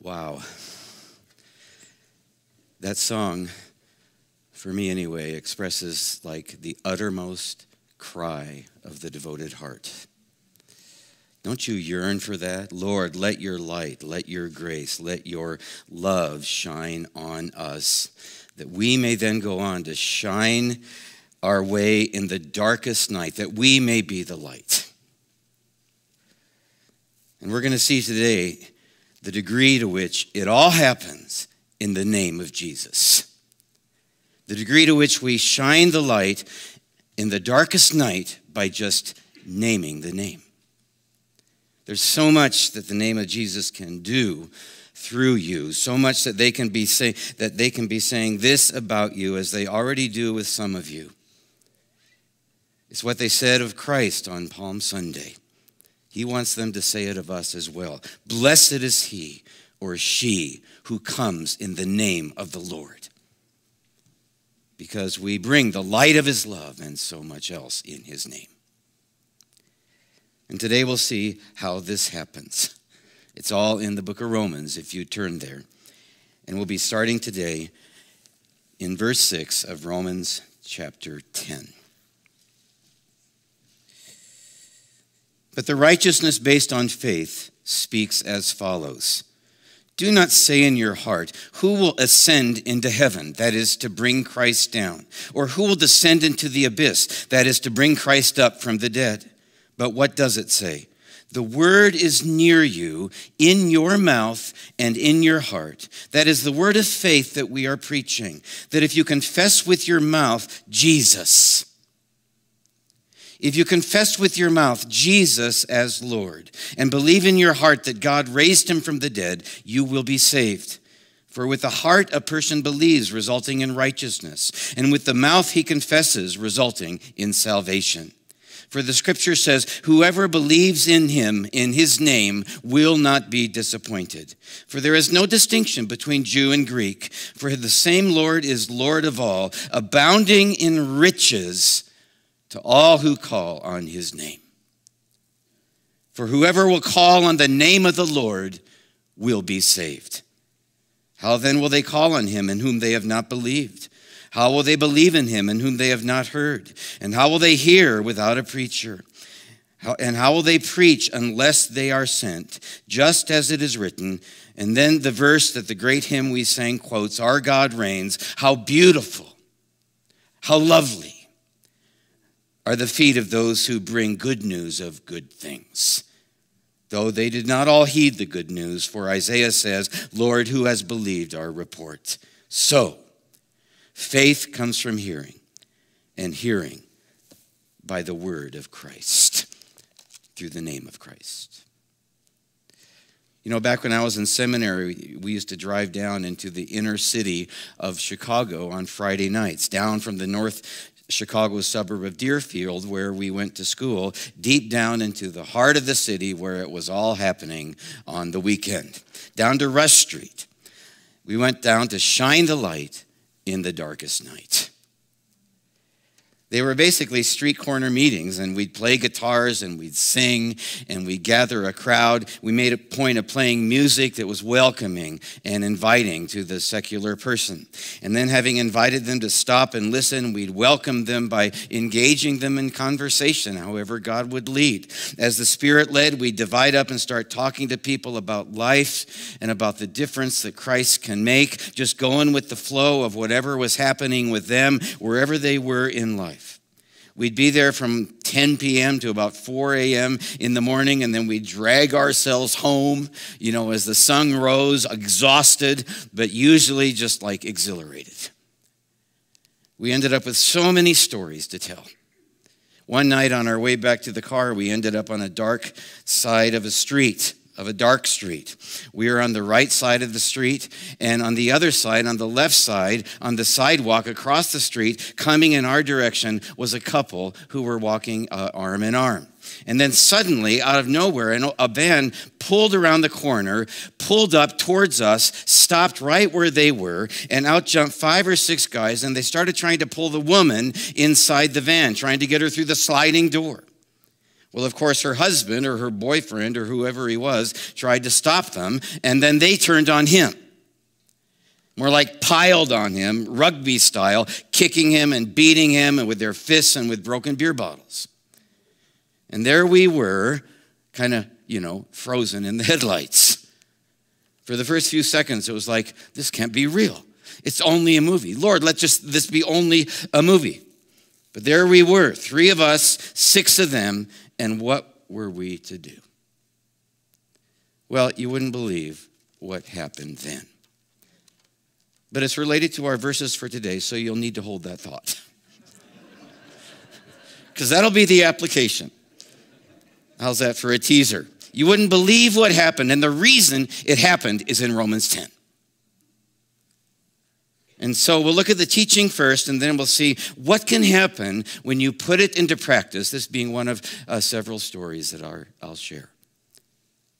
Wow. That song, for me anyway, expresses like the uttermost cry of the devoted heart. Don't you yearn for that? Lord, let your light, let your grace, let your love shine on us, that we may then go on to shine our way in the darkest night, that we may be the light. And we're going to see today the degree to which it all happens in the name of Jesus. The degree to which we shine the light in the darkest night by just naming the name. There's so much that the name of Jesus can do through you, so much that they can be say, that they can be saying this about you as they already do with some of you. It's what they said of Christ on Palm Sunday. He wants them to say it of us as well. Blessed is he or she who comes in the name of the Lord. Because we bring the light of his love and so much else in his name. And today we'll see how this happens. It's all in the book of Romans if you turn there. And we'll be starting today in verse 6 of Romans chapter 10. But the righteousness based on faith speaks as follows Do not say in your heart, Who will ascend into heaven? That is to bring Christ down. Or who will descend into the abyss? That is to bring Christ up from the dead. But what does it say? The word is near you, in your mouth and in your heart. That is the word of faith that we are preaching. That if you confess with your mouth Jesus, if you confess with your mouth Jesus as Lord and believe in your heart that God raised him from the dead, you will be saved. For with the heart a person believes, resulting in righteousness, and with the mouth he confesses, resulting in salvation. For the scripture says, Whoever believes in him, in his name, will not be disappointed. For there is no distinction between Jew and Greek, for the same Lord is Lord of all, abounding in riches to all who call on his name. For whoever will call on the name of the Lord will be saved. How then will they call on him in whom they have not believed? How will they believe in him in whom they have not heard? And how will they hear without a preacher? How, and how will they preach unless they are sent? Just as it is written. And then the verse that the great hymn we sang quotes Our God reigns. How beautiful, how lovely are the feet of those who bring good news of good things. Though they did not all heed the good news, for Isaiah says, Lord, who has believed our report? So, Faith comes from hearing, and hearing by the word of Christ, through the name of Christ. You know, back when I was in seminary, we used to drive down into the inner city of Chicago on Friday nights, down from the north Chicago suburb of Deerfield, where we went to school, deep down into the heart of the city where it was all happening on the weekend, down to Rush Street. We went down to shine the light in the darkest night. They were basically street corner meetings, and we'd play guitars and we'd sing and we'd gather a crowd. We made a point of playing music that was welcoming and inviting to the secular person. And then, having invited them to stop and listen, we'd welcome them by engaging them in conversation, however God would lead. As the Spirit led, we'd divide up and start talking to people about life and about the difference that Christ can make, just going with the flow of whatever was happening with them, wherever they were in life. We'd be there from 10 p.m. to about 4 a.m. in the morning, and then we'd drag ourselves home, you know, as the sun rose, exhausted, but usually just like exhilarated. We ended up with so many stories to tell. One night on our way back to the car, we ended up on a dark side of a street of a dark street. We are on the right side of the street, and on the other side, on the left side, on the sidewalk across the street, coming in our direction, was a couple who were walking uh, arm in arm. And then suddenly, out of nowhere, a van pulled around the corner, pulled up towards us, stopped right where they were, and out jumped five or six guys, and they started trying to pull the woman inside the van, trying to get her through the sliding door. Well, of course, her husband or her boyfriend or whoever he was tried to stop them, and then they turned on him. More like piled on him, rugby style, kicking him and beating him and with their fists and with broken beer bottles. And there we were, kind of, you know, frozen in the headlights. For the first few seconds, it was like, this can't be real. It's only a movie. Lord, let just this be only a movie. But there we were, three of us, six of them, and what were we to do? Well, you wouldn't believe what happened then. But it's related to our verses for today, so you'll need to hold that thought. Because that'll be the application. How's that for a teaser? You wouldn't believe what happened, and the reason it happened is in Romans 10. And so we'll look at the teaching first, and then we'll see what can happen when you put it into practice, this being one of uh, several stories that are, I'll share.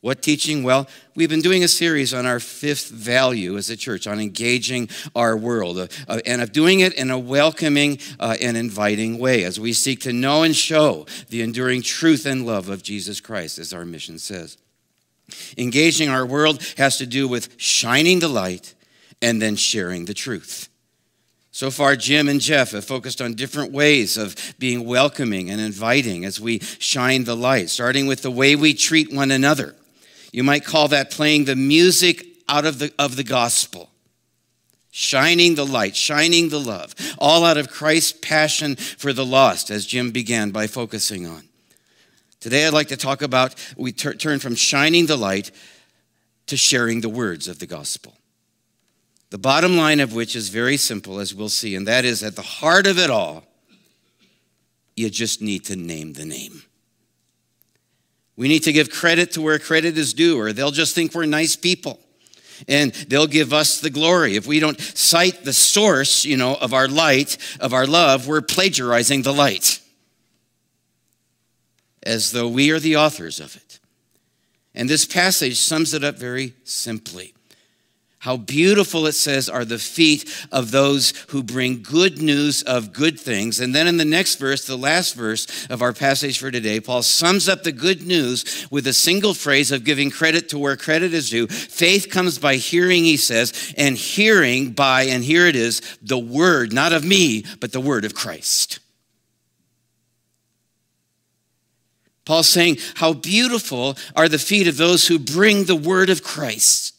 What teaching? Well, we've been doing a series on our fifth value as a church, on engaging our world, uh, uh, and of doing it in a welcoming uh, and inviting way as we seek to know and show the enduring truth and love of Jesus Christ, as our mission says. Engaging our world has to do with shining the light and then sharing the truth. So far, Jim and Jeff have focused on different ways of being welcoming and inviting as we shine the light, starting with the way we treat one another. You might call that playing the music out of the, of the gospel, shining the light, shining the love, all out of Christ's passion for the lost, as Jim began by focusing on. Today, I'd like to talk about we turn from shining the light to sharing the words of the gospel. The bottom line of which is very simple, as we'll see, and that is at the heart of it all, you just need to name the name. We need to give credit to where credit is due, or they'll just think we're nice people. And they'll give us the glory. If we don't cite the source, you know, of our light, of our love, we're plagiarizing the light. As though we are the authors of it. And this passage sums it up very simply. How beautiful it says are the feet of those who bring good news of good things. And then in the next verse, the last verse of our passage for today, Paul sums up the good news with a single phrase of giving credit to where credit is due. Faith comes by hearing, he says, and hearing by, and here it is, the word, not of me, but the word of Christ. Paul's saying, How beautiful are the feet of those who bring the word of Christ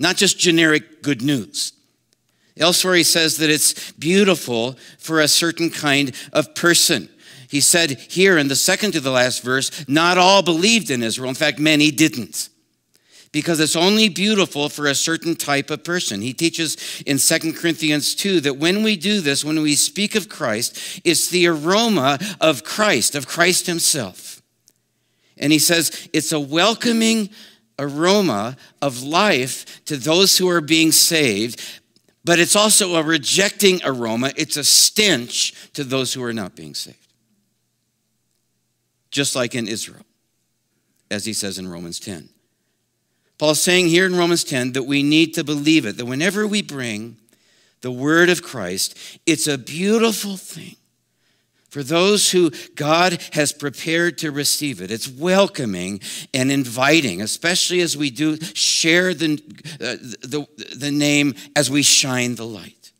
not just generic good news. Elsewhere, he says that it's beautiful for a certain kind of person. He said here in the second to the last verse, not all believed in Israel. In fact, many didn't. Because it's only beautiful for a certain type of person. He teaches in Second Corinthians 2 that when we do this, when we speak of Christ, it's the aroma of Christ, of Christ Himself. And he says it's a welcoming aroma of life to those who are being saved, but it's also a rejecting aroma. It's a stench to those who are not being saved. Just like in Israel, as he says in Romans 10. Paul's saying here in Romans 10 that we need to believe it, that whenever we bring the word of Christ, it's a beautiful thing for those who God has prepared to receive it. It's welcoming and inviting, especially as we do share the, uh, the, the name as we shine the light.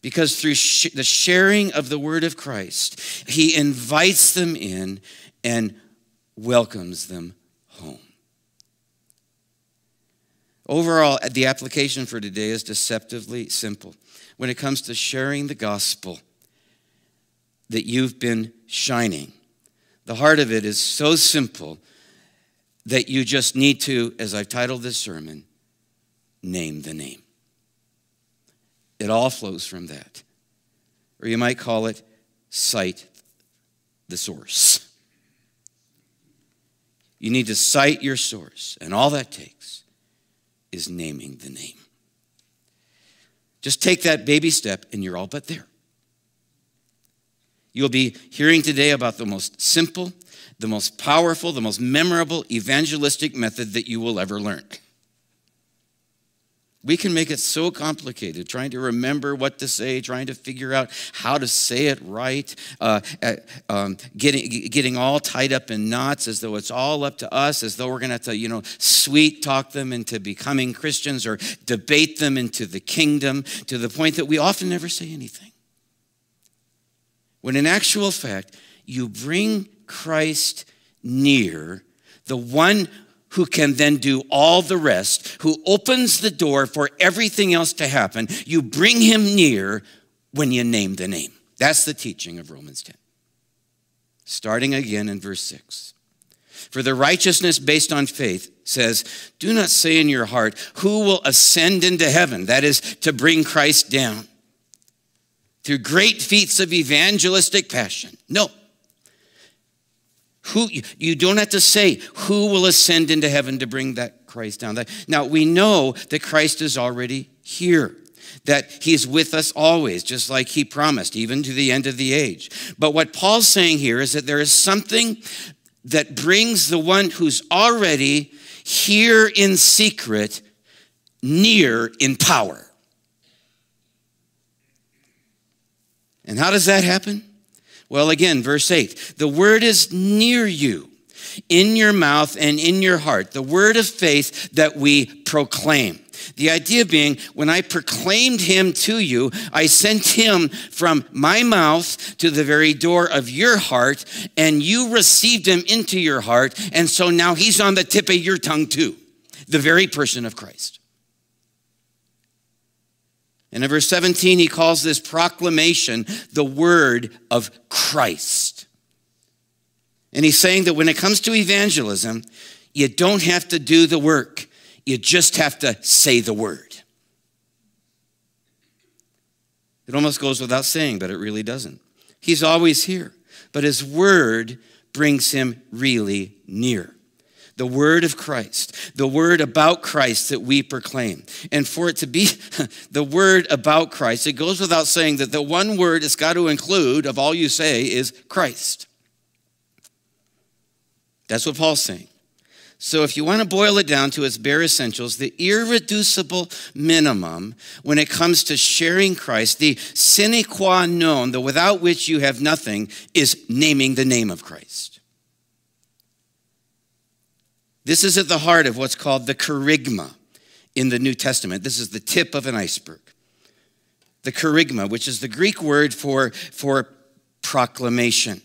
Because through sh- the sharing of the word of Christ, he invites them in and welcomes them home. Overall, the application for today is deceptively simple. When it comes to sharing the gospel, that you've been shining. The heart of it is so simple that you just need to, as I've titled this sermon, name the name. It all flows from that. Or you might call it cite the source. You need to cite your source, and all that takes is naming the name. Just take that baby step, and you're all but there. You'll be hearing today about the most simple, the most powerful, the most memorable evangelistic method that you will ever learn. We can make it so complicated, trying to remember what to say, trying to figure out how to say it right, uh, uh, um, getting, getting all tied up in knots as though it's all up to us, as though we're going to have to, you know, sweet talk them into becoming Christians or debate them into the kingdom to the point that we often never say anything. When in actual fact, you bring Christ near, the one who can then do all the rest, who opens the door for everything else to happen. You bring him near when you name the name. That's the teaching of Romans 10. Starting again in verse 6. For the righteousness based on faith says, Do not say in your heart, Who will ascend into heaven? That is, to bring Christ down. Through great feats of evangelistic passion. No. Who you don't have to say who will ascend into heaven to bring that Christ down. Now we know that Christ is already here. That he's with us always, just like he promised, even to the end of the age. But what Paul's saying here is that there is something that brings the one who's already here in secret near in power. And how does that happen? Well, again, verse 8 the word is near you, in your mouth and in your heart, the word of faith that we proclaim. The idea being, when I proclaimed him to you, I sent him from my mouth to the very door of your heart, and you received him into your heart. And so now he's on the tip of your tongue too, the very person of Christ. And in verse 17, he calls this proclamation the word of Christ. And he's saying that when it comes to evangelism, you don't have to do the work, you just have to say the word. It almost goes without saying, but it really doesn't. He's always here, but his word brings him really near the word of Christ, the word about Christ that we proclaim. And for it to be the word about Christ, it goes without saying that the one word it's got to include of all you say is Christ. That's what Paul's saying. So, if you want to boil it down to its bare essentials, the irreducible minimum when it comes to sharing Christ, the sine qua non, the without which you have nothing, is naming the name of Christ. This is at the heart of what's called the kerygma in the New Testament. This is the tip of an iceberg. The kerygma, which is the Greek word for, for proclamation.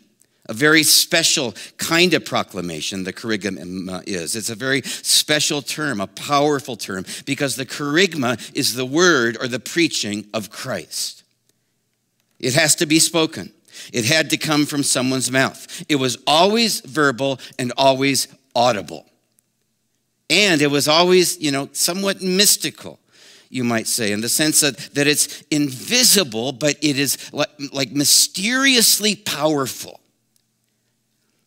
A very special kind of proclamation, the kerygma is. It's a very special term, a powerful term, because the kerygma is the word or the preaching of Christ. It has to be spoken. It had to come from someone's mouth. It was always verbal and always audible. And it was always, you know, somewhat mystical, you might say, in the sense that, that it's invisible, but it is like, like mysteriously powerful.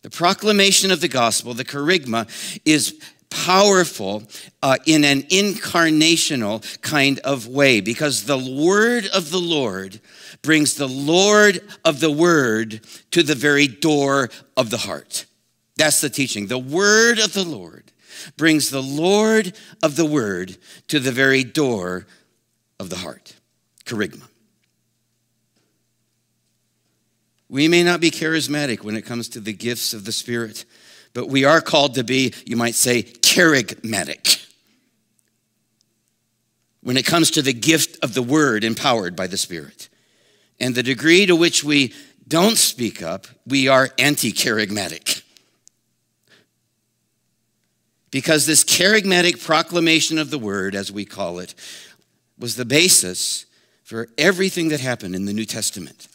The proclamation of the gospel, the kerygma, is powerful uh, in an incarnational kind of way because the word of the Lord brings the Lord of the word to the very door of the heart. That's the teaching. The word of the Lord brings the Lord of the word to the very door of the heart. Kerygma. We may not be charismatic when it comes to the gifts of the Spirit, but we are called to be, you might say, kerygmatic. When it comes to the gift of the word empowered by the Spirit. And the degree to which we don't speak up, we are anti kerygmatic because this kerygmatic proclamation of the word, as we call it, was the basis for everything that happened in the New Testament.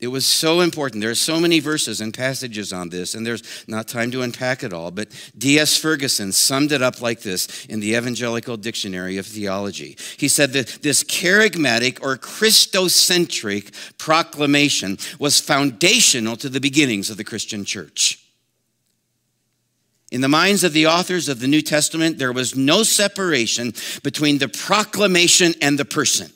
It was so important. There are so many verses and passages on this, and there's not time to unpack it all. But D.S. Ferguson summed it up like this in the Evangelical Dictionary of Theology. He said that this kerygmatic or Christocentric proclamation was foundational to the beginnings of the Christian church. In the minds of the authors of the New Testament, there was no separation between the proclamation and the person.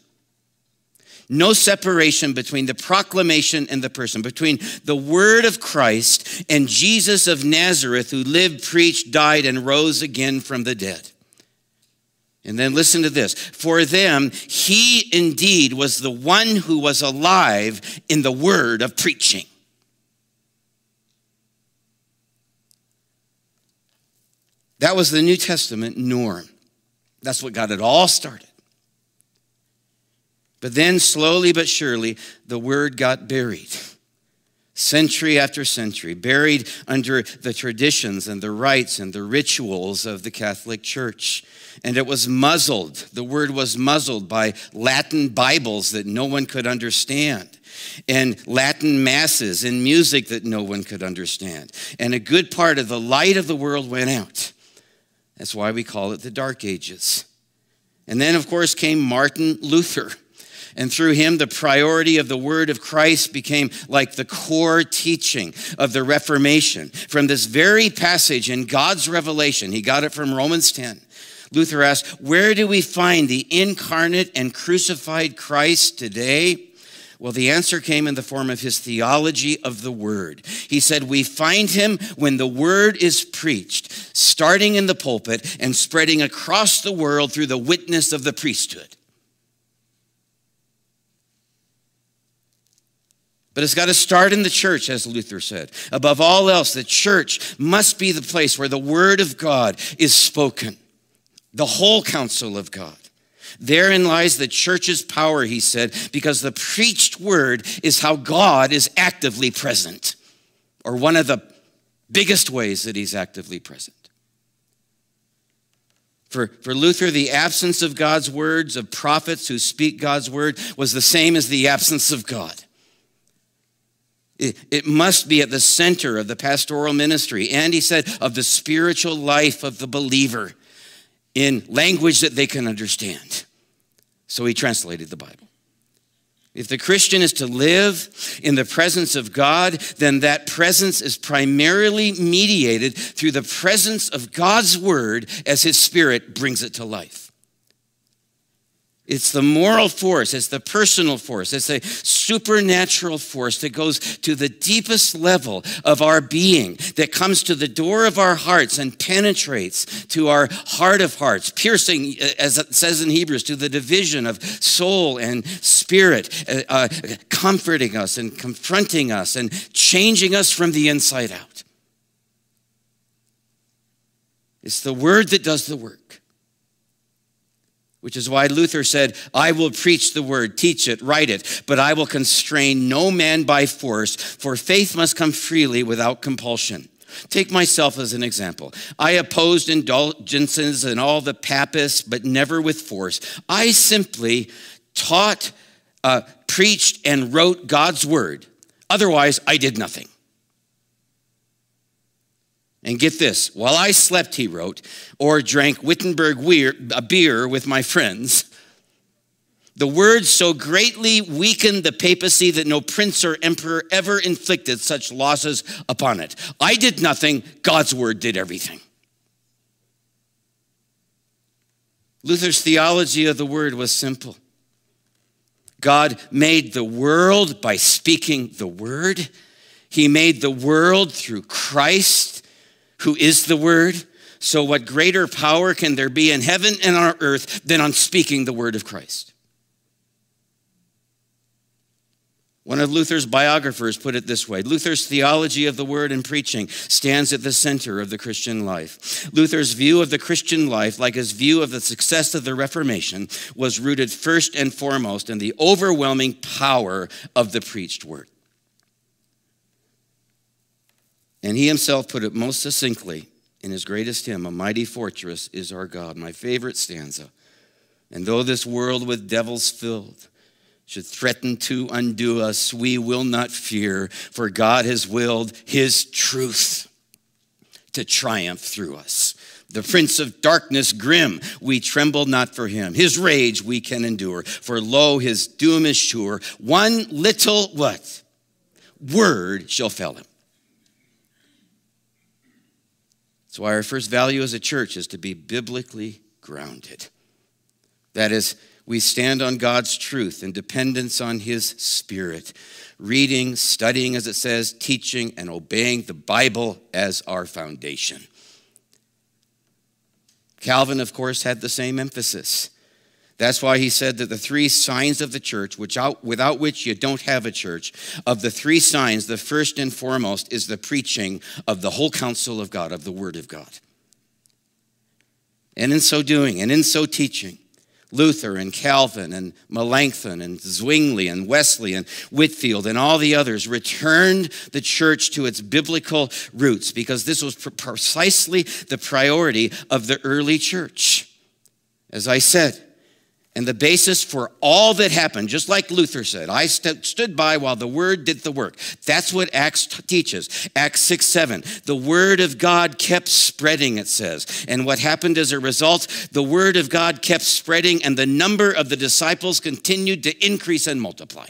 No separation between the proclamation and the person, between the word of Christ and Jesus of Nazareth, who lived, preached, died, and rose again from the dead. And then listen to this. For them, he indeed was the one who was alive in the word of preaching. That was the New Testament norm. That's what got it all started. But then, slowly but surely, the word got buried. Century after century, buried under the traditions and the rites and the rituals of the Catholic Church. And it was muzzled. The word was muzzled by Latin Bibles that no one could understand and Latin masses and music that no one could understand. And a good part of the light of the world went out. That's why we call it the Dark Ages. And then, of course, came Martin Luther. And through him, the priority of the word of Christ became like the core teaching of the Reformation. From this very passage in God's revelation, he got it from Romans 10. Luther asked, Where do we find the incarnate and crucified Christ today? Well, the answer came in the form of his theology of the word. He said, We find him when the word is preached, starting in the pulpit and spreading across the world through the witness of the priesthood. But it's got to start in the church, as Luther said. Above all else, the church must be the place where the word of God is spoken, the whole counsel of God. Therein lies the church's power, he said, because the preached word is how God is actively present, or one of the biggest ways that he's actively present. For, for Luther, the absence of God's words, of prophets who speak God's word, was the same as the absence of God. It, it must be at the center of the pastoral ministry, and he said, of the spiritual life of the believer in language that they can understand. So he translated the Bible. If the Christian is to live in the presence of God, then that presence is primarily mediated through the presence of God's word as his spirit brings it to life. It's the moral force, it's the personal force, it's a supernatural force that goes to the deepest level of our being, that comes to the door of our hearts and penetrates to our heart of hearts, piercing, as it says in Hebrews, to the division of soul and spirit, uh, uh comforting us and confronting us and changing us from the inside out. It's the word that does the work which is why Luther said, I will preach the word, teach it, write it, but I will constrain no man by force, for faith must come freely without compulsion. Take myself as an example. I opposed indulgences and all the papists, but never with force. I simply taught, uh, preached, and wrote God's word. Otherwise, I did nothing. And get this while I slept, he wrote, or drank Wittenberg a beer with my friends, the word so greatly weakened the papacy that no prince or emperor ever inflicted such losses upon it. I did nothing, God's word did everything. Luther's theology of the word was simple God made the world by speaking the word, He made the world through Christ who is the Word. So, what greater power can there be in heaven and on earth than on speaking the Word of Christ? One of Luther's biographers put it this way Luther's theology of the word and preaching stands at the center of the Christian life. Luther's view of the Christian life, like his view of the success of the Reformation, was rooted first and foremost in the overwhelming power of the preached word. And he himself put it most succinctly in his greatest hymn, A Mighty Fortress is Our God, my favorite stanza. And though this world with devils filled should threaten to undo us, we will not fear, for God has willed his truth to triumph through us. The prince of darkness grim, we tremble not for him. His rage we can endure, for lo, his doom is sure. One little what? Word shall fell him. That's why our first value as a church is to be biblically grounded. That is, we stand on God's truth and dependence on His Spirit, reading, studying, as it says, teaching, and obeying the Bible as our foundation. Calvin, of course, had the same emphasis. That's why he said that the three signs of the church, which out, without which you don't have a church, of the three signs, the first and foremost is the preaching of the whole counsel of God, of the Word of God. And in so doing, and in so teaching, Luther and Calvin and Melanchthon and Zwingli and Wesley and Whitefield and all the others returned the church to its biblical roots because this was precisely the priority of the early church. As I said, and the basis for all that happened, just like Luther said, I st- stood by while the word did the work. That's what Acts t- teaches. Acts 6 7. The word of God kept spreading, it says. And what happened as a result? The word of God kept spreading, and the number of the disciples continued to increase and multiply.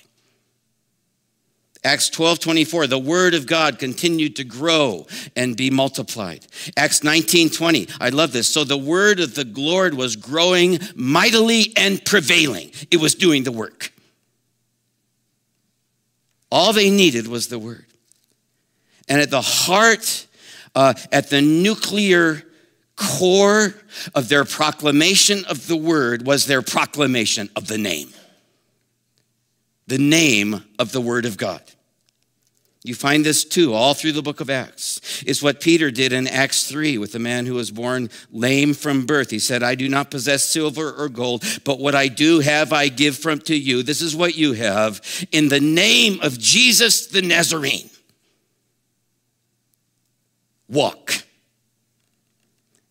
Acts 12 24, the word of God continued to grow and be multiplied. Acts 19 20, I love this. So the word of the Lord was growing mightily and prevailing, it was doing the work. All they needed was the word. And at the heart, uh, at the nuclear core of their proclamation of the word was their proclamation of the name. The name of the word of God. You find this too all through the book of Acts. It's what Peter did in Acts 3 with the man who was born lame from birth. He said, I do not possess silver or gold, but what I do have, I give from to you. This is what you have. In the name of Jesus the Nazarene, walk.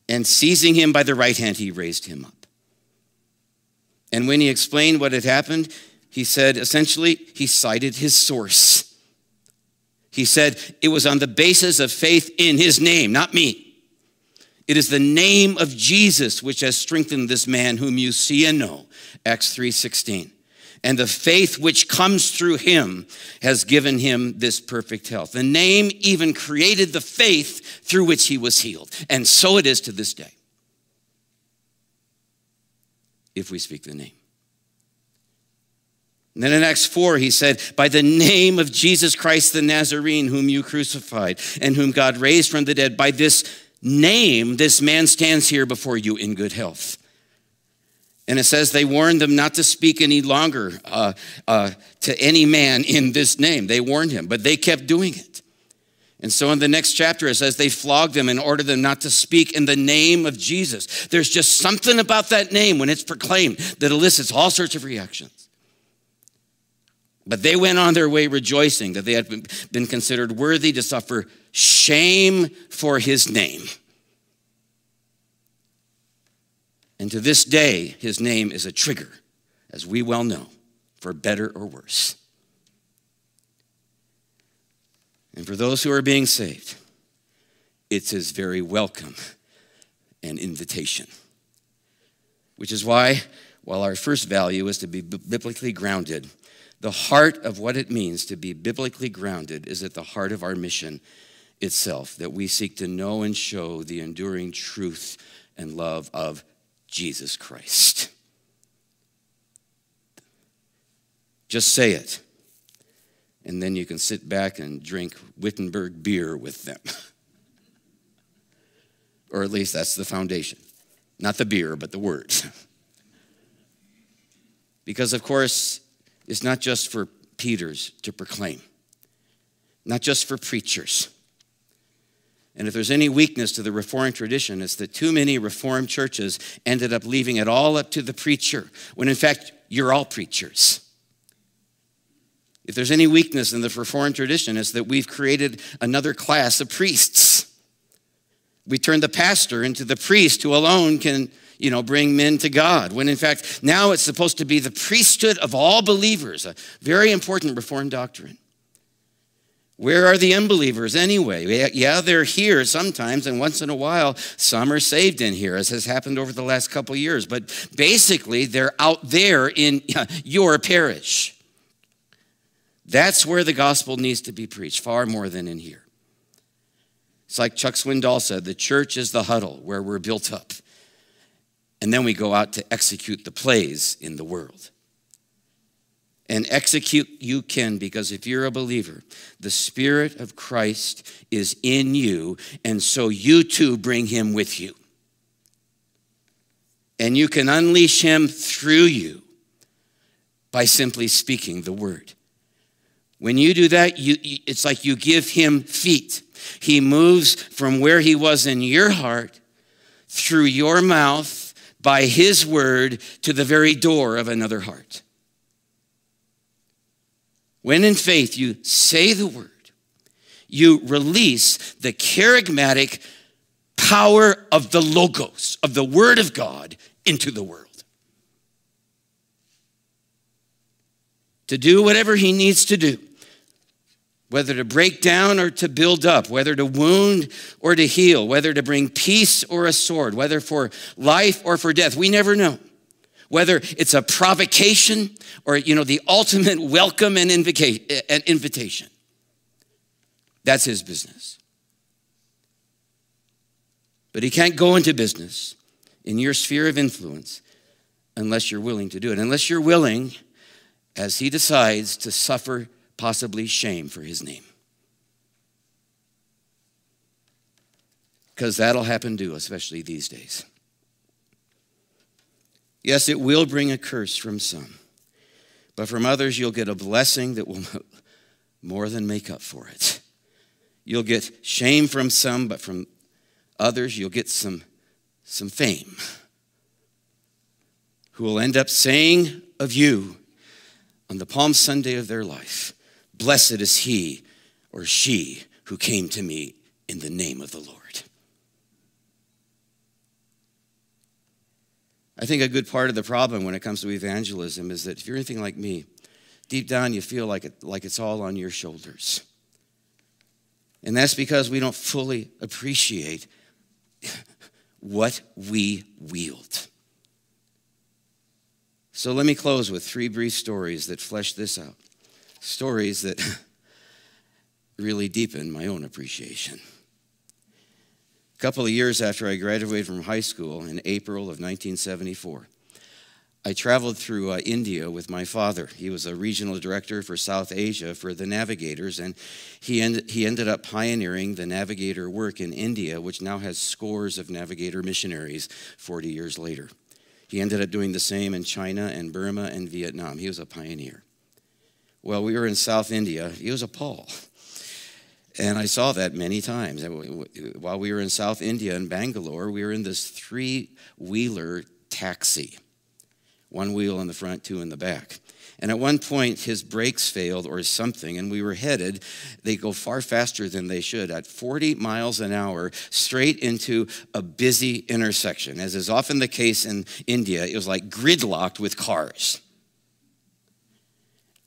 And seizing him by the right hand, he raised him up. And when he explained what had happened, he said essentially, he cited his source. He said it was on the basis of faith in his name, not me. It is the name of Jesus which has strengthened this man whom you see and know. Acts 3:16. And the faith which comes through him has given him this perfect health. The name even created the faith through which he was healed. And so it is to this day. If we speak the name. And then in Acts 4, he said, By the name of Jesus Christ the Nazarene, whom you crucified and whom God raised from the dead, by this name, this man stands here before you in good health. And it says they warned them not to speak any longer uh, uh, to any man in this name. They warned him, but they kept doing it. And so in the next chapter, it says they flogged them and ordered them not to speak in the name of Jesus. There's just something about that name when it's proclaimed that elicits all sorts of reactions. But they went on their way rejoicing that they had been considered worthy to suffer shame for his name. And to this day, his name is a trigger, as we well know, for better or worse. And for those who are being saved, it's his very welcome and invitation. Which is why, while our first value is to be biblically grounded, the heart of what it means to be biblically grounded is at the heart of our mission itself, that we seek to know and show the enduring truth and love of Jesus Christ. Just say it, and then you can sit back and drink Wittenberg beer with them. or at least that's the foundation. Not the beer, but the words. because, of course, is not just for Peters to proclaim, not just for preachers. And if there's any weakness to the Reformed tradition, it's that too many Reformed churches ended up leaving it all up to the preacher, when in fact, you're all preachers. If there's any weakness in the Reformed tradition, it's that we've created another class of priests. We turned the pastor into the priest who alone can you know, bring men to God, when in fact now it's supposed to be the priesthood of all believers, a very important Reformed doctrine. Where are the unbelievers anyway? Yeah, they're here sometimes, and once in a while, some are saved in here, as has happened over the last couple years. But basically, they're out there in uh, your parish. That's where the gospel needs to be preached, far more than in here. It's like Chuck Swindoll said the church is the huddle where we're built up and then we go out to execute the plays in the world. And execute you can because if you're a believer, the Spirit of Christ is in you, and so you too bring him with you. And you can unleash him through you by simply speaking the word. When you do that, you, it's like you give him feet. He moves from where he was in your heart through your mouth by his word to the very door of another heart. When in faith you say the word, you release the charismatic power of the Logos, of the Word of God, into the world. To do whatever He needs to do, whether to break down or to build up, whether to wound or to heal, whether to bring peace or a sword, whether for life or for death. We never know. Whether it's a provocation or, you know, the ultimate welcome and invitation. That's his business. But he can't go into business in your sphere of influence unless you're willing to do it. Unless you're willing, as he decides, to suffer possibly shame for his name. Because that'll happen too, especially these days. Yes, it will bring a curse from some, but from others, you'll get a blessing that will more than make up for it. You'll get shame from some, but from others, you'll get some, some fame. Who will end up saying of you on the Palm Sunday of their life, Blessed is he or she who came to me in the name of the Lord. I think a good part of the problem when it comes to evangelism is that if you're anything like me, deep down you feel like, it, like it's all on your shoulders. And that's because we don't fully appreciate what we wield. So let me close with three brief stories that flesh this out. Stories that really deepen my own appreciation. A couple of years after I graduated from high school in April of 1974, I traveled through uh, India with my father. He was a regional director for South Asia for the Navigators, and he, end, he ended up pioneering the Navigator work in India, which now has scores of Navigator missionaries 40 years later. He ended up doing the same in China and Burma and Vietnam. He was a pioneer. Well, we were in South India. He was a Paul. And I saw that many times. While we were in South India in Bangalore, we were in this three wheeler taxi one wheel in the front, two in the back. And at one point, his brakes failed or something, and we were headed, they go far faster than they should, at 40 miles an hour, straight into a busy intersection. As is often the case in India, it was like gridlocked with cars.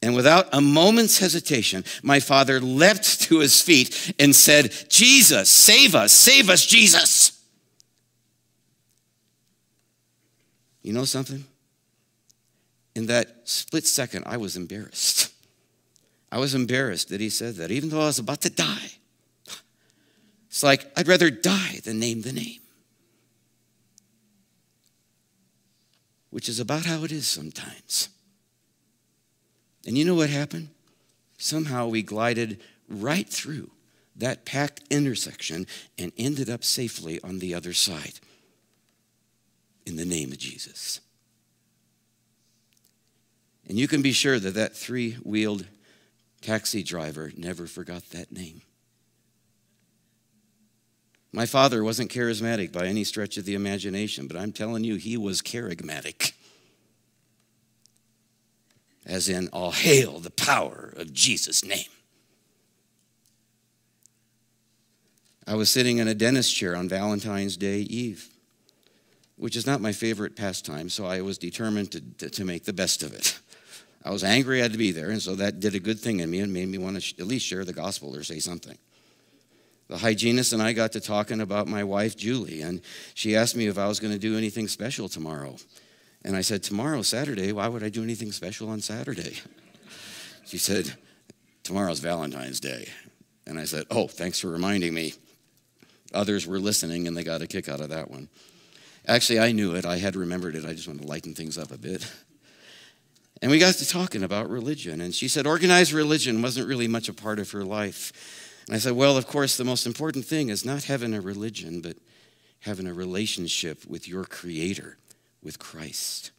And without a moment's hesitation, my father leapt to his feet and said, Jesus, save us, save us, Jesus. You know something? in that split second, I was embarrassed. I was embarrassed that he said that, even though I was about to die. It's like, I'd rather die than name the name. Which is about how it is sometimes. And you know what happened? Somehow we glided right through that packed intersection and ended up safely on the other side in the name of Jesus. And you can be sure that that three wheeled taxi driver never forgot that name. My father wasn't charismatic by any stretch of the imagination, but I'm telling you, he was kerygmatic. As in, all hail the power of Jesus' name. I was sitting in a dentist chair on Valentine's Day Eve, which is not my favorite pastime, so I was determined to, to, to make the best of it. I was angry I had to be there, and so that did a good thing in me and made me want to sh- at least share the gospel or say something. The hygienist and I got to talking about my wife, Julie, and she asked me if I was going to do anything special tomorrow. And I said, Tomorrow, Saturday, why would I do anything special on Saturday? She said, Tomorrow's Valentine's Day. And I said, Oh, thanks for reminding me. Others were listening and they got a kick out of that one. Actually, I knew it. I had remembered it. I just wanted to lighten things up a bit. And we got to talking about religion. And she said organized religion wasn't really much a part of her life. And I said, well, of course, the most important thing is not having a religion, but having a relationship with your Creator, with Christ.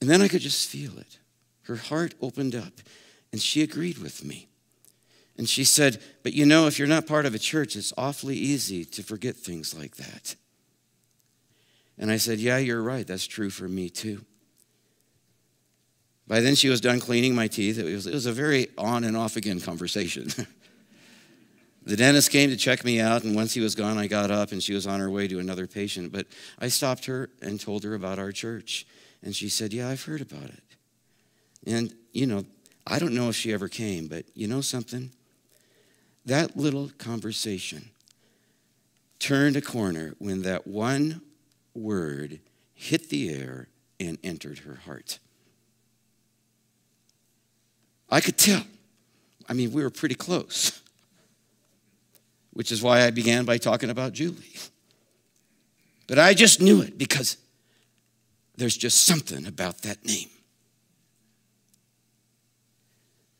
And then I could just feel it. Her heart opened up, and she agreed with me. And she said, But you know, if you're not part of a church, it's awfully easy to forget things like that. And I said, Yeah, you're right. That's true for me too. By then, she was done cleaning my teeth. It was, it was a very on and off again conversation. the dentist came to check me out, and once he was gone, I got up and she was on her way to another patient. But I stopped her and told her about our church. And she said, Yeah, I've heard about it. And, you know, I don't know if she ever came, but you know something? That little conversation turned a corner when that one word hit the air and entered her heart. I could tell. I mean, we were pretty close, which is why I began by talking about Julie. But I just knew it because there's just something about that name.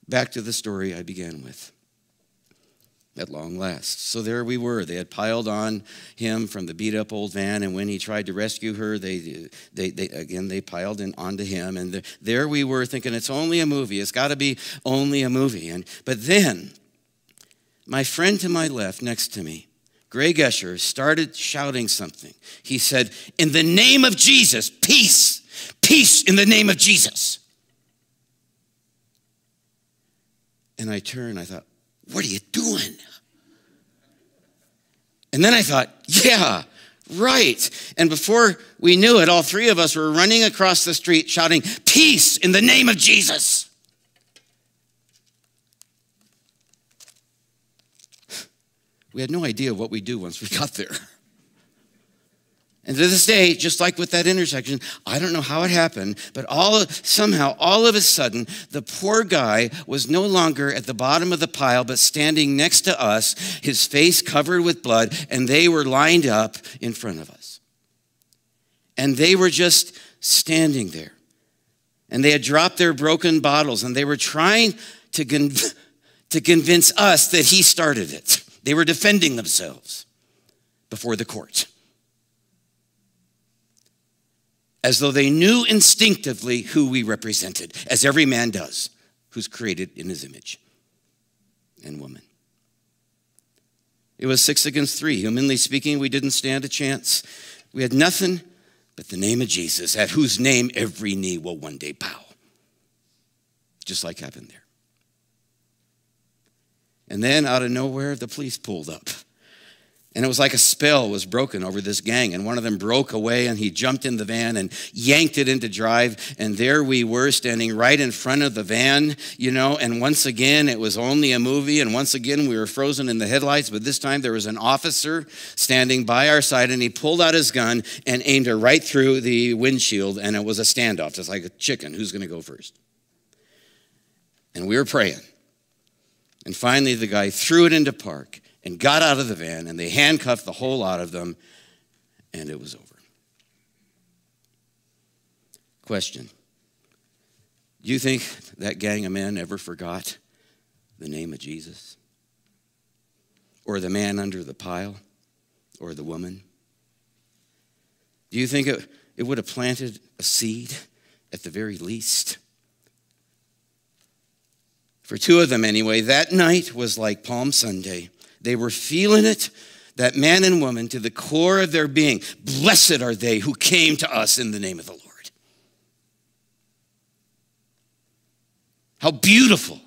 Back to the story I began with. At long last. So there we were. They had piled on him from the beat up old van, and when he tried to rescue her, they, they, they again, they piled in onto him. And the, there we were thinking, it's only a movie. It's got to be only a movie. And, but then, my friend to my left, next to me, Greg Escher started shouting something. He said, In the name of Jesus, peace, peace in the name of Jesus. And I turned, I thought, What are you doing? And then I thought, Yeah, right. And before we knew it, all three of us were running across the street shouting, Peace in the name of Jesus. We had no idea what we'd do once we got there. And to this day, just like with that intersection, I don't know how it happened, but all somehow, all of a sudden, the poor guy was no longer at the bottom of the pile, but standing next to us, his face covered with blood, and they were lined up in front of us. And they were just standing there. And they had dropped their broken bottles, and they were trying to, con- to convince us that he started it. They were defending themselves before the court. As though they knew instinctively who we represented, as every man does who's created in his image and woman. It was six against three. Humanly speaking, we didn't stand a chance. We had nothing but the name of Jesus, at whose name every knee will one day bow. Just like happened there. And then out of nowhere, the police pulled up. And it was like a spell was broken over this gang. And one of them broke away and he jumped in the van and yanked it into drive. And there we were standing right in front of the van, you know. And once again, it was only a movie. And once again, we were frozen in the headlights. But this time, there was an officer standing by our side and he pulled out his gun and aimed it right through the windshield. And it was a standoff, just like a chicken. Who's going to go first? And we were praying. And finally, the guy threw it into park and got out of the van, and they handcuffed the whole lot of them, and it was over. Question Do you think that gang of men ever forgot the name of Jesus? Or the man under the pile? Or the woman? Do you think it, it would have planted a seed at the very least? For two of them, anyway, that night was like Palm Sunday. They were feeling it, that man and woman, to the core of their being. Blessed are they who came to us in the name of the Lord. How beautiful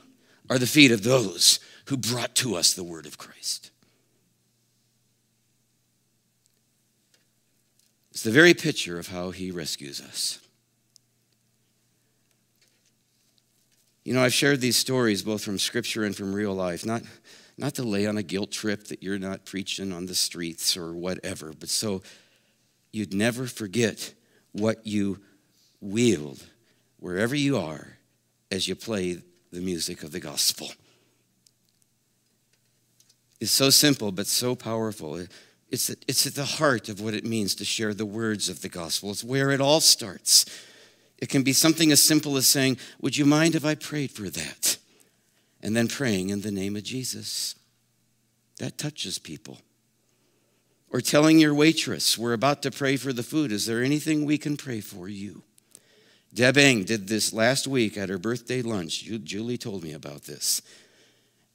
are the feet of those who brought to us the word of Christ. It's the very picture of how he rescues us. You know, I've shared these stories both from scripture and from real life, not, not to lay on a guilt trip that you're not preaching on the streets or whatever, but so you'd never forget what you wield wherever you are as you play the music of the gospel. It's so simple, but so powerful. It's, it's at the heart of what it means to share the words of the gospel. It's where it all starts. It can be something as simple as saying, Would you mind if I prayed for that? And then praying in the name of Jesus. That touches people. Or telling your waitress, we're about to pray for the food. Is there anything we can pray for you? Deb Eng did this last week at her birthday lunch. Julie told me about this.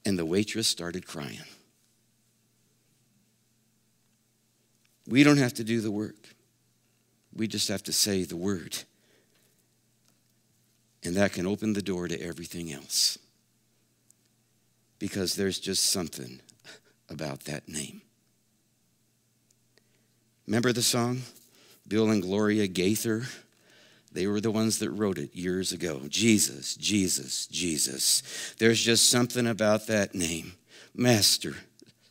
And the waitress started crying. We don't have to do the work, we just have to say the word. And that can open the door to everything else. Because there's just something about that name. Remember the song? Bill and Gloria Gaither? They were the ones that wrote it years ago. Jesus, Jesus, Jesus. There's just something about that name. Master,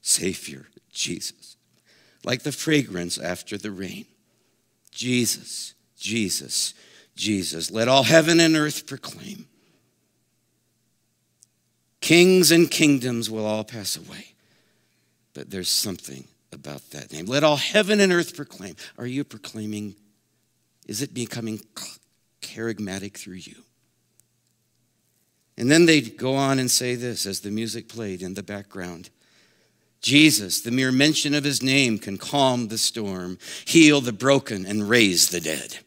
Savior, Jesus. Like the fragrance after the rain. Jesus, Jesus, Jesus. Let all heaven and earth proclaim. Kings and kingdoms will all pass away, but there's something about that name. Let all heaven and earth proclaim. Are you proclaiming? Is it becoming kerygmatic through you? And then they go on and say this as the music played in the background Jesus, the mere mention of his name can calm the storm, heal the broken, and raise the dead.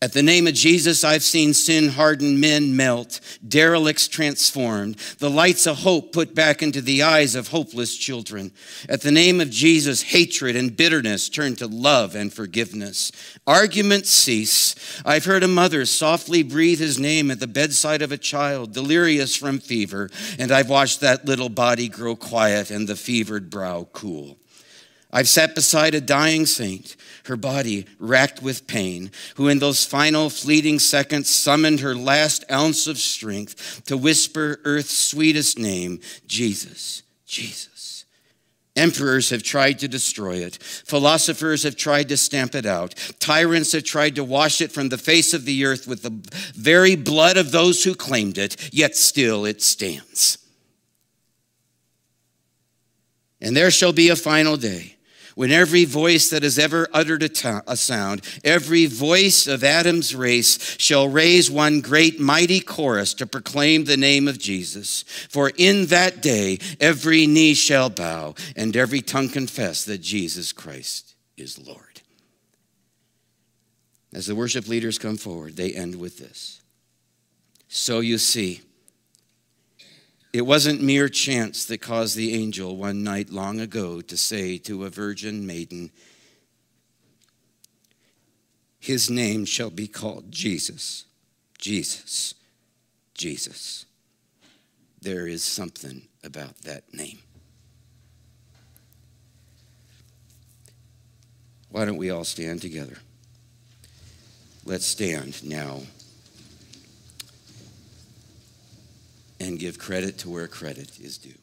At the name of Jesus, I've seen sin hardened men melt, derelicts transformed, the lights of hope put back into the eyes of hopeless children. At the name of Jesus, hatred and bitterness turn to love and forgiveness. Arguments cease. I've heard a mother softly breathe his name at the bedside of a child, delirious from fever, and I've watched that little body grow quiet and the fevered brow cool. I've sat beside a dying saint, her body racked with pain, who in those final fleeting seconds summoned her last ounce of strength to whisper earth's sweetest name Jesus, Jesus. Emperors have tried to destroy it. Philosophers have tried to stamp it out. Tyrants have tried to wash it from the face of the earth with the very blood of those who claimed it, yet still it stands. And there shall be a final day when every voice that has ever uttered a, sound, every voice of Adam's race shall raise one great mighty chorus to proclaim the name of Jesus. For in that day every knee shall bow and every tongue confess that Jesus Christ is Lord. As the worship leaders come forward, they end with this. So you see, it wasn't mere chance that caused the angel one night long ago to say to a virgin maiden, His name shall be called Jesus, Jesus, Jesus. There is something about that name. Why don't we all stand together? Let's stand now. And give credit to where credit is due.